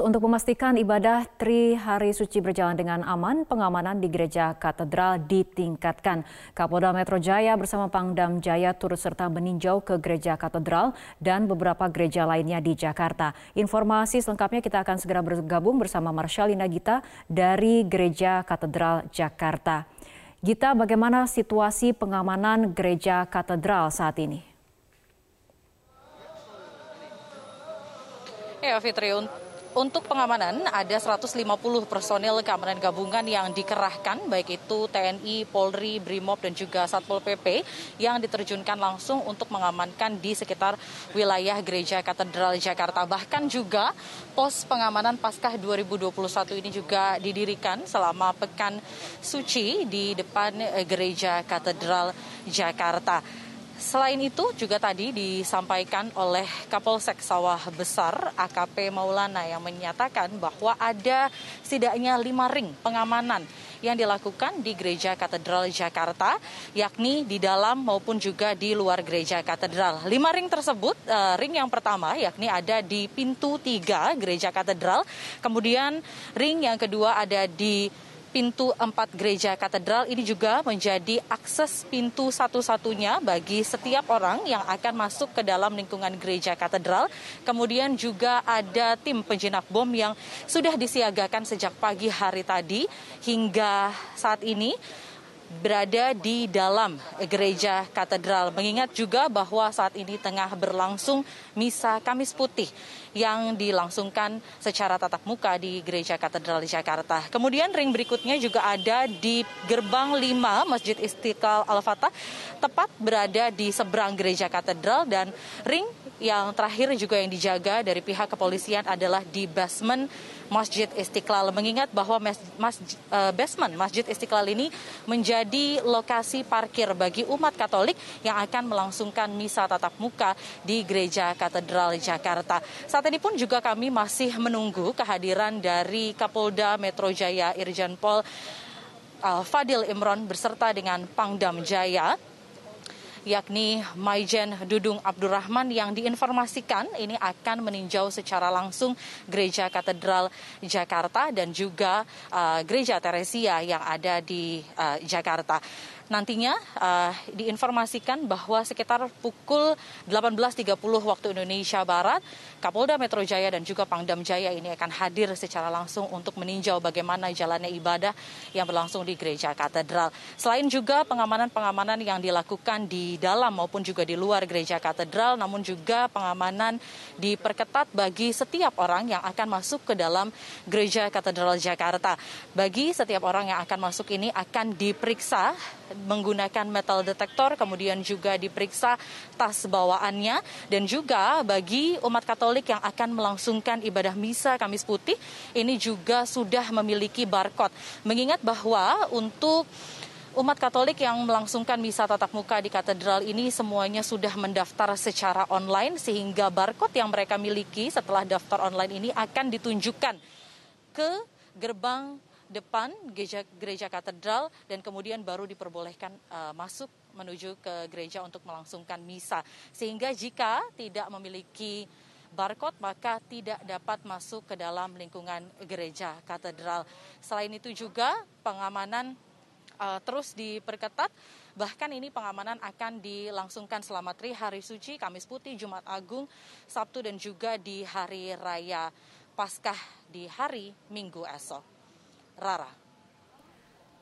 Untuk memastikan ibadah Tri Hari Suci berjalan dengan aman, pengamanan di Gereja Katedral ditingkatkan. Kapolda Metro Jaya bersama Pangdam Jaya turut serta meninjau ke Gereja Katedral dan beberapa gereja lainnya di Jakarta. Informasi selengkapnya kita akan segera bergabung bersama Marshalina Gita dari Gereja Katedral Jakarta. Gita, bagaimana situasi pengamanan Gereja Katedral saat ini? Ya Fitri, untuk pengamanan ada 150 personil keamanan gabungan yang dikerahkan baik itu TNI, Polri, Brimob dan juga Satpol PP yang diterjunkan langsung untuk mengamankan di sekitar wilayah Gereja Katedral Jakarta. Bahkan juga pos pengamanan Paskah 2021 ini juga didirikan selama pekan suci di depan eh, Gereja Katedral Jakarta. Selain itu juga tadi disampaikan oleh Kapolsek Sawah Besar AKP Maulana yang menyatakan bahwa ada setidaknya lima ring pengamanan yang dilakukan di Gereja Katedral Jakarta, yakni di dalam maupun juga di luar Gereja Katedral. Lima ring tersebut, uh, ring yang pertama yakni ada di pintu tiga Gereja Katedral, kemudian ring yang kedua ada di pintu empat gereja katedral ini juga menjadi akses pintu satu-satunya bagi setiap orang yang akan masuk ke dalam lingkungan gereja katedral. Kemudian juga ada tim penjinak bom yang sudah disiagakan sejak pagi hari tadi hingga saat ini berada di dalam gereja katedral. Mengingat juga bahwa saat ini tengah berlangsung misa Kamis Putih yang dilangsungkan secara tatap muka di Gereja Katedral Jakarta. Kemudian ring berikutnya juga ada di gerbang 5 Masjid Istiqlal Al-Fatah, tepat berada di seberang Gereja Katedral dan ring yang terakhir juga yang dijaga dari pihak kepolisian adalah di basement Masjid Istiqlal. Mengingat bahwa mas, mas, uh, basement Masjid Istiqlal ini menjadi lokasi parkir bagi umat Katolik yang akan melangsungkan misa tatap muka di Gereja Katedral Jakarta. Saat ini pun juga kami masih menunggu kehadiran dari Kapolda Metro Jaya Irjen Pol uh, Fadil Imron beserta dengan Pangdam Jaya yakni Maijen Dudung Abdurrahman yang diinformasikan ini akan meninjau secara langsung Gereja Katedral Jakarta dan juga uh, Gereja Teresia yang ada di uh, Jakarta nantinya uh, diinformasikan bahwa sekitar pukul 18.30 waktu Indonesia Barat, Kapolda Metro Jaya dan juga Pangdam Jaya ini akan hadir secara langsung untuk meninjau bagaimana jalannya ibadah yang berlangsung di Gereja Katedral. Selain juga pengamanan-pengamanan yang dilakukan di dalam maupun juga di luar Gereja Katedral, namun juga pengamanan diperketat bagi setiap orang yang akan masuk ke dalam Gereja Katedral Jakarta. Bagi setiap orang yang akan masuk ini akan diperiksa menggunakan metal detektor, kemudian juga diperiksa tas bawaannya, dan juga bagi umat Katolik yang akan melangsungkan ibadah misa Kamis Putih, ini juga sudah memiliki barcode. Mengingat bahwa untuk umat Katolik yang melangsungkan misa tatap muka di katedral ini semuanya sudah mendaftar secara online sehingga barcode yang mereka miliki setelah daftar online ini akan ditunjukkan ke gerbang depan gereja, katedral dan kemudian baru diperbolehkan uh, masuk menuju ke gereja untuk melangsungkan misa. Sehingga jika tidak memiliki barcode maka tidak dapat masuk ke dalam lingkungan gereja katedral. Selain itu juga pengamanan uh, terus diperketat. Bahkan ini pengamanan akan dilangsungkan selama tri hari suci, Kamis Putih, Jumat Agung, Sabtu dan juga di hari raya Paskah di hari Minggu esok. Rara.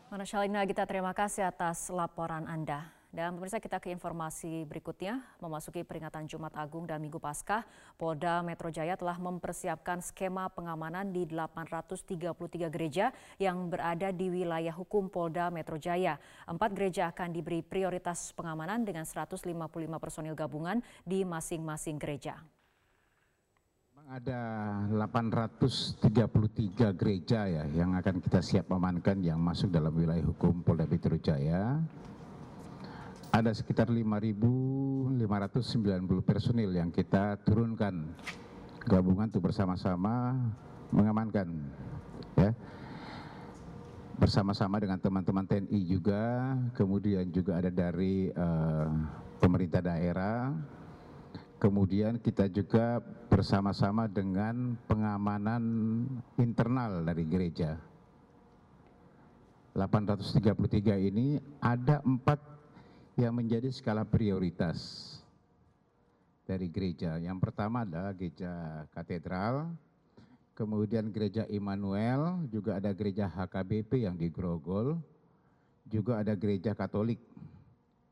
Mana Shalina kita terima kasih atas laporan Anda. Dan pemirsa kita ke informasi berikutnya, memasuki peringatan Jumat Agung dan Minggu Paskah, Polda Metro Jaya telah mempersiapkan skema pengamanan di 833 gereja yang berada di wilayah hukum Polda Metro Jaya. Empat gereja akan diberi prioritas pengamanan dengan 155 personil gabungan di masing-masing gereja. Ada 833 gereja ya yang akan kita siap amankan yang masuk dalam wilayah hukum Polda Metro Jaya. Ada sekitar 5.590 personil yang kita turunkan gabungan untuk bersama-sama mengamankan ya bersama-sama dengan teman-teman TNI juga, kemudian juga ada dari uh, pemerintah daerah, kemudian kita juga bersama-sama dengan pengamanan internal dari gereja 833 ini ada empat yang menjadi skala prioritas dari gereja. Yang pertama adalah gereja katedral, kemudian gereja Immanuel, juga ada gereja HKBP yang di Grogol, juga ada gereja Katolik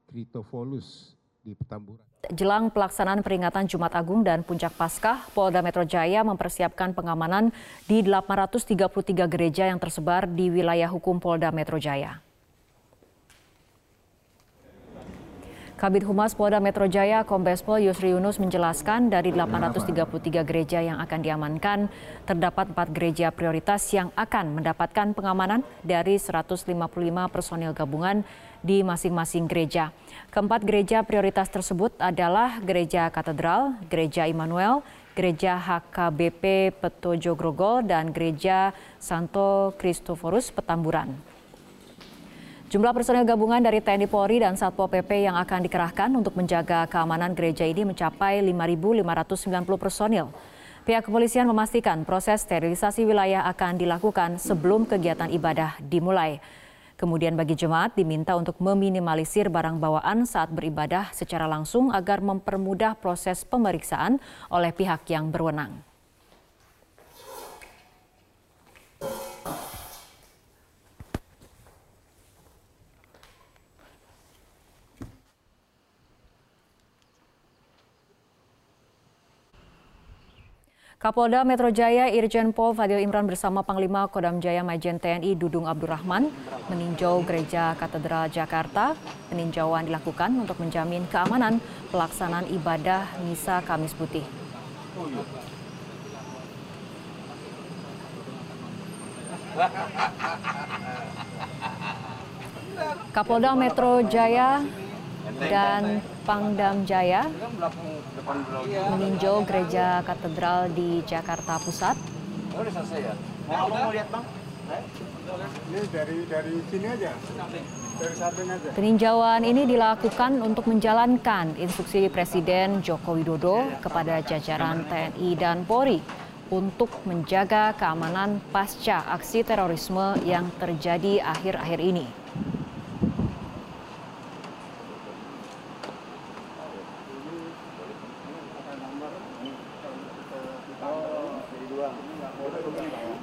Kritofolus di Petamburan. Jelang pelaksanaan peringatan Jumat Agung dan Puncak Paskah, Polda Metro Jaya mempersiapkan pengamanan di 833 gereja yang tersebar di wilayah hukum Polda Metro Jaya. Kabit Humas Polda Metro Jaya Kombes Pol Yusri Yunus menjelaskan dari 833 gereja yang akan diamankan, terdapat empat gereja prioritas yang akan mendapatkan pengamanan dari 155 personil gabungan di masing-masing gereja. Keempat gereja prioritas tersebut adalah Gereja Katedral, Gereja Immanuel, Gereja HKBP Petojo Grogol, dan Gereja Santo Kristoforus Petamburan. Jumlah personel gabungan dari TNI Polri dan Satpol PP yang akan dikerahkan untuk menjaga keamanan gereja ini mencapai 5.590 personil. Pihak kepolisian memastikan proses sterilisasi wilayah akan dilakukan sebelum kegiatan ibadah dimulai. Kemudian bagi jemaat diminta untuk meminimalisir barang bawaan saat beribadah secara langsung agar mempermudah proses pemeriksaan oleh pihak yang berwenang. Kapolda Metro Jaya Irjen Pol Fadil Imran bersama Panglima Kodam Jaya Majen TNI Dudung Abdurrahman meninjau Gereja Katedral Jakarta. Peninjauan dilakukan untuk menjamin keamanan pelaksanaan ibadah Misa Kamis Putih. Kapolda Metro Jaya dan Pangdam Jaya meninjau gereja katedral di Jakarta Pusat. Peninjauan ini dilakukan untuk menjalankan instruksi Presiden Joko Widodo kepada jajaran TNI dan Polri untuk menjaga keamanan pasca aksi terorisme yang terjadi akhir-akhir ini.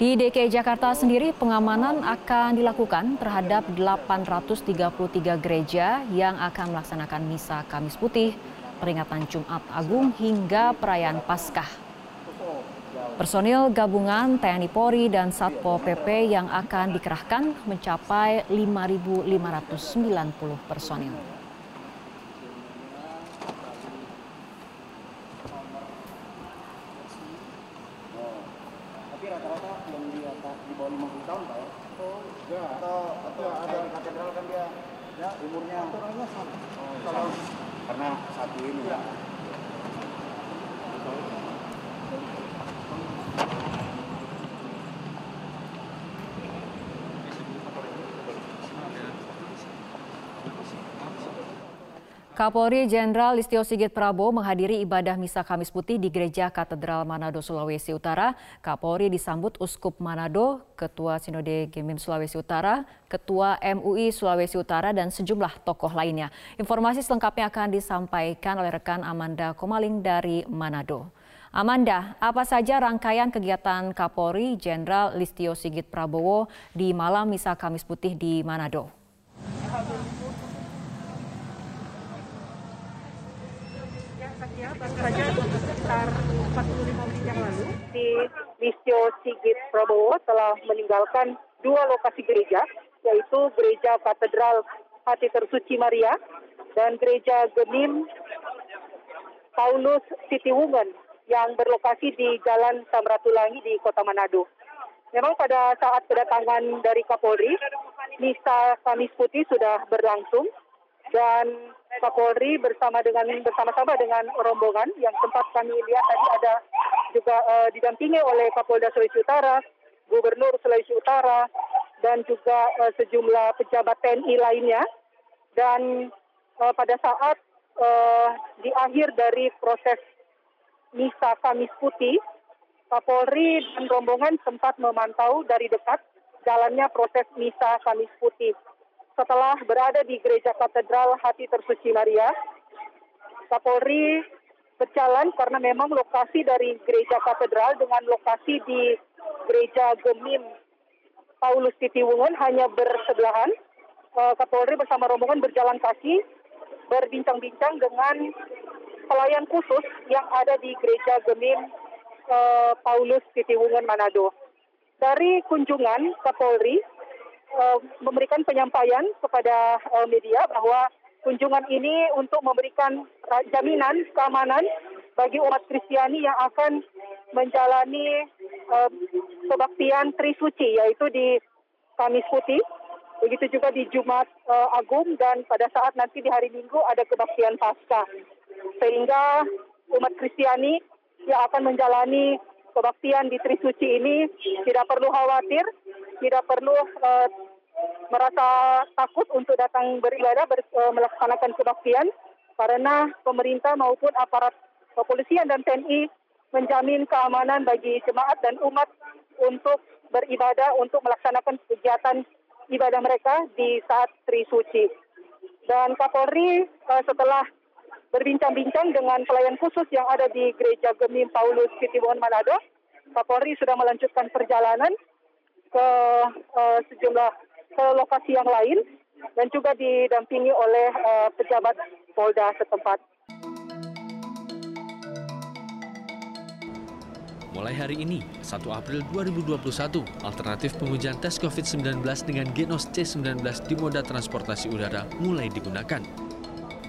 Di DKI Jakarta sendiri pengamanan akan dilakukan terhadap 833 gereja yang akan melaksanakan misa Kamis Putih, peringatan Jumat Agung hingga perayaan Paskah. Personil gabungan TNI Polri dan Satpol PP yang akan dikerahkan mencapai 5.590 personil. tapi rata-rata yang di atas di bawah 50 tahun Pak ya? Oh, enggak. Atau, atau ada di katedral kan dia ya umurnya aturannya sama. Oh, kalau karena satu ini ya. Kapolri Jenderal Listio Sigit Prabowo menghadiri ibadah misa Kamis Putih di Gereja Katedral Manado, Sulawesi Utara. Kapolri disambut Uskup Manado, Ketua Sinode Gemim Sulawesi Utara, Ketua MUI Sulawesi Utara, dan sejumlah tokoh lainnya. Informasi selengkapnya akan disampaikan oleh rekan Amanda Komaling dari Manado. Amanda, apa saja rangkaian kegiatan Kapolri Jenderal Listio Sigit Prabowo di malam misa Kamis Putih di Manado? Baru saja sekitar 45 menit yang lalu di Listio Sigit Prabowo telah meninggalkan dua lokasi gereja, yaitu Gereja Katedral Hati Tersuci Maria dan Gereja Genim Paulus Sitiwungan yang berlokasi di Jalan Samratulangi di Kota Manado. Memang pada saat kedatangan dari Kapolri, Misa Kamis Putih sudah berlangsung dan Kapolri bersama dengan bersama-sama dengan rombongan yang sempat kami lihat tadi ada juga uh, didampingi oleh Kapolda Sulawesi Utara, Gubernur Sulawesi Utara dan juga uh, sejumlah pejabat TNI lainnya dan uh, pada saat uh, di akhir dari proses Misa Kamis Putih, Kapolri dan rombongan sempat memantau dari dekat jalannya proses Misa Kamis Putih. Setelah berada di Gereja Katedral Hati Tersuci Maria, Kapolri berjalan karena memang lokasi dari Gereja Katedral dengan lokasi di Gereja Gemim Paulus Titiwungun hanya bersebelahan. Eh, Kapolri bersama rombongan berjalan kaki berbincang-bincang dengan pelayan khusus yang ada di Gereja Gemim uh, Paulus Titiwungan Manado. Dari kunjungan Kapolri memberikan penyampaian kepada uh, media bahwa kunjungan ini untuk memberikan jaminan keamanan bagi umat Kristiani yang akan menjalani kebaktian Trisuci yaitu di Kamis Putih begitu juga di Jumat uh, Agung dan pada saat nanti di hari Minggu ada kebaktian Paskah sehingga umat Kristiani yang akan menjalani kebaktian di Trisuci ini tidak perlu khawatir, tidak perlu uh, merasa takut untuk datang beribadah, ber, uh, melaksanakan kebaktian, karena pemerintah maupun aparat kepolisian dan TNI menjamin keamanan bagi jemaat dan umat untuk beribadah, untuk melaksanakan kegiatan ibadah mereka di saat Trisuci. Dan Kapolri uh, setelah berbincang-bincang dengan pelayan khusus yang ada di Gereja Gemim Paulus Sitiwon Manado. Kapolri sudah melanjutkan perjalanan ke uh, sejumlah ke lokasi yang lain dan juga didampingi oleh uh, pejabat Polda setempat. Mulai hari ini, 1 April 2021, alternatif pengujian tes COVID-19 dengan Genos C19 di moda transportasi udara mulai digunakan.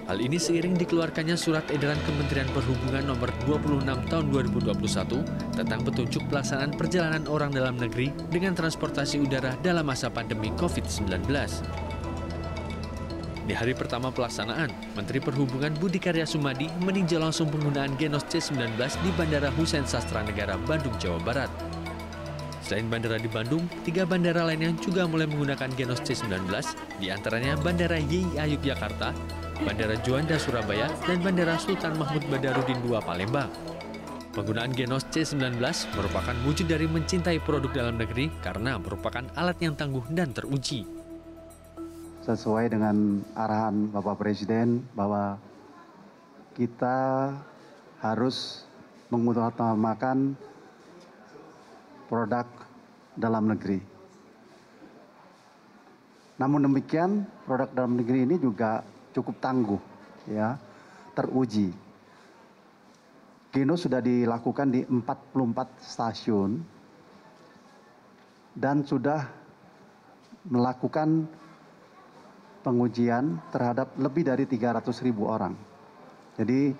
Hal ini seiring dikeluarkannya surat edaran Kementerian Perhubungan nomor 26 tahun 2021 tentang petunjuk pelaksanaan perjalanan orang dalam negeri dengan transportasi udara dalam masa pandemi COVID-19. Di hari pertama pelaksanaan, Menteri Perhubungan Budi Karya Sumadi meninjau langsung penggunaan Genos C-19 di Bandara Hussein Sastra Negara, Bandung, Jawa Barat. Selain bandara di Bandung, tiga bandara lainnya juga mulai menggunakan Genos C-19, di antaranya Bandara YIA Yogyakarta, Bandara Juanda Surabaya, dan Bandara Sultan Mahmud Badarudin II Palembang. Penggunaan Genos C19 merupakan wujud dari mencintai produk dalam negeri karena merupakan alat yang tangguh dan teruji. Sesuai dengan arahan Bapak Presiden bahwa kita harus mengutamakan produk dalam negeri. Namun demikian, produk dalam negeri ini juga cukup tangguh, ya, teruji. Geno sudah dilakukan di 44 stasiun dan sudah melakukan pengujian terhadap lebih dari 300 ribu orang. Jadi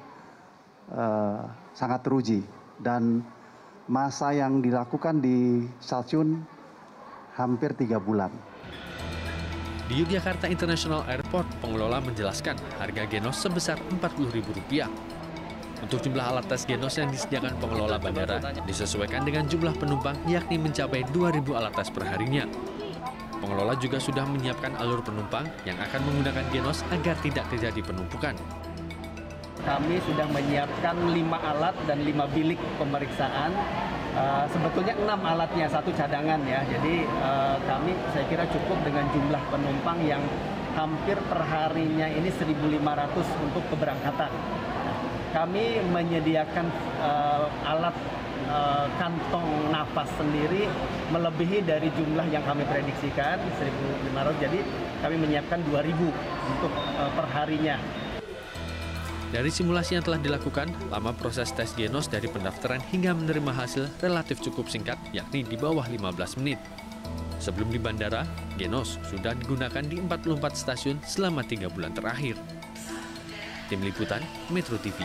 eh, sangat teruji dan masa yang dilakukan di stasiun hampir tiga bulan. Di Yogyakarta International Airport, pengelola menjelaskan harga Genos sebesar Rp40.000. Untuk jumlah alat tes Genos yang disediakan pengelola bandara disesuaikan dengan jumlah penumpang yakni mencapai 2.000 alat tes perharinya. Pengelola juga sudah menyiapkan alur penumpang yang akan menggunakan Genos agar tidak terjadi penumpukan. Kami sudah menyiapkan lima alat dan lima bilik pemeriksaan Uh, sebetulnya enam alatnya satu cadangan ya. Jadi uh, kami saya kira cukup dengan jumlah penumpang yang hampir perharinya ini 1.500 untuk keberangkatan. Kami menyediakan uh, alat uh, kantong nafas sendiri melebihi dari jumlah yang kami prediksikan 1.500 jadi kami menyiapkan 2.000 untuk uh, perharinya dari simulasi yang telah dilakukan, lama proses tes genos dari pendaftaran hingga menerima hasil relatif cukup singkat, yakni di bawah 15 menit. Sebelum di bandara, genos sudah digunakan di 44 stasiun selama tiga bulan terakhir. Tim Liputan, Metro TV.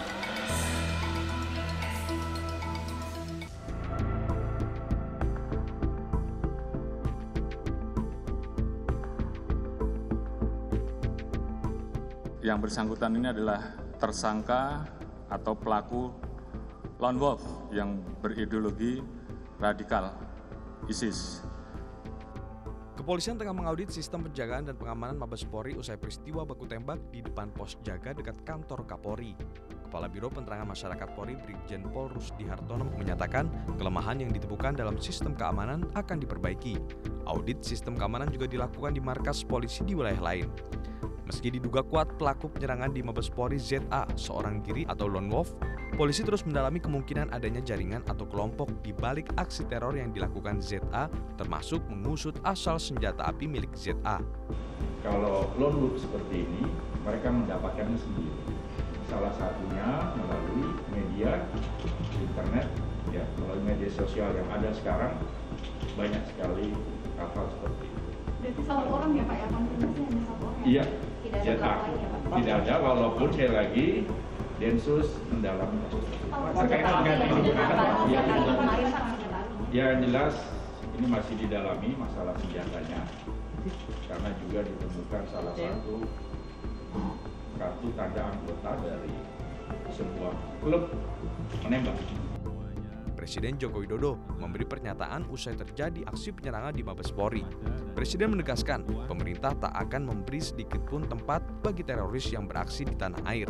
Yang bersangkutan ini adalah tersangka atau pelaku lone wolf yang berideologi radikal ISIS. Kepolisian tengah mengaudit sistem penjagaan dan pengamanan Mabes Polri usai peristiwa baku tembak di depan pos jaga dekat kantor Kapolri. Kepala Biro Penerangan Masyarakat Polri Brigjen Pol Rusdi Hartono menyatakan kelemahan yang ditemukan dalam sistem keamanan akan diperbaiki. Audit sistem keamanan juga dilakukan di markas polisi di wilayah lain. Meski diduga kuat pelaku penyerangan di Mabes Polri ZA, seorang giri atau lone wolf, polisi terus mendalami kemungkinan adanya jaringan atau kelompok di balik aksi teror yang dilakukan ZA, termasuk mengusut asal senjata api milik ZA. Kalau lone wolf seperti ini, mereka mendapatkannya sendiri. Salah satunya melalui media, internet, ya melalui media sosial yang ada sekarang banyak sekali hal-hal seperti itu. Berarti satu orang ya Pak ya, konfirmasi hanya satu orang? Iya, Pak? Tidak ada, walaupun saya lagi Densus tersebut. Terkait dengan ini, ya, yang jelas ini masih didalami masalah senjatanya. Karena juga ditemukan salah satu kartu tanda anggota dari sebuah klub menembak. Presiden Joko Widodo memberi pernyataan usai terjadi aksi penyerangan di Mabes Polri. Presiden menegaskan pemerintah tak akan memberi sedikit pun tempat bagi teroris yang beraksi di tanah air.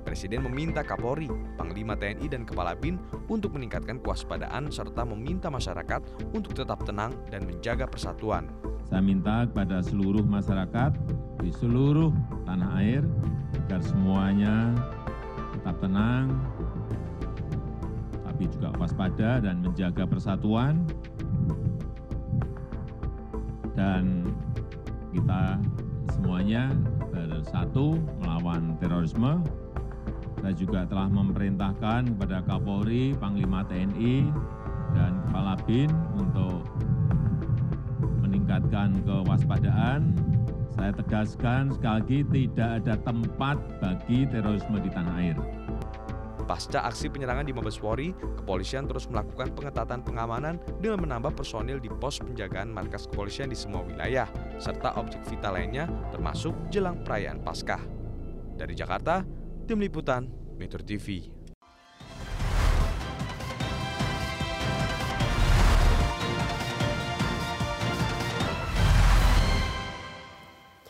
Presiden meminta Kapolri, Panglima TNI dan Kepala BIN untuk meningkatkan kewaspadaan serta meminta masyarakat untuk tetap tenang dan menjaga persatuan. Saya minta kepada seluruh masyarakat di seluruh tanah air agar semuanya tetap tenang, tapi juga waspada dan menjaga persatuan. Dan kita semuanya bersatu melawan terorisme. Saya juga telah memerintahkan kepada Kapolri, Panglima TNI, dan Kepala BIN untuk meningkatkan kewaspadaan. Saya tegaskan sekali lagi tidak ada tempat bagi terorisme di tanah air. Pasca aksi penyerangan di Mabes Polri, kepolisian terus melakukan pengetatan pengamanan dengan menambah personil di pos penjagaan markas kepolisian di semua wilayah, serta objek vital lainnya termasuk jelang perayaan Paskah. Dari Jakarta, Tim Liputan, Metro TV.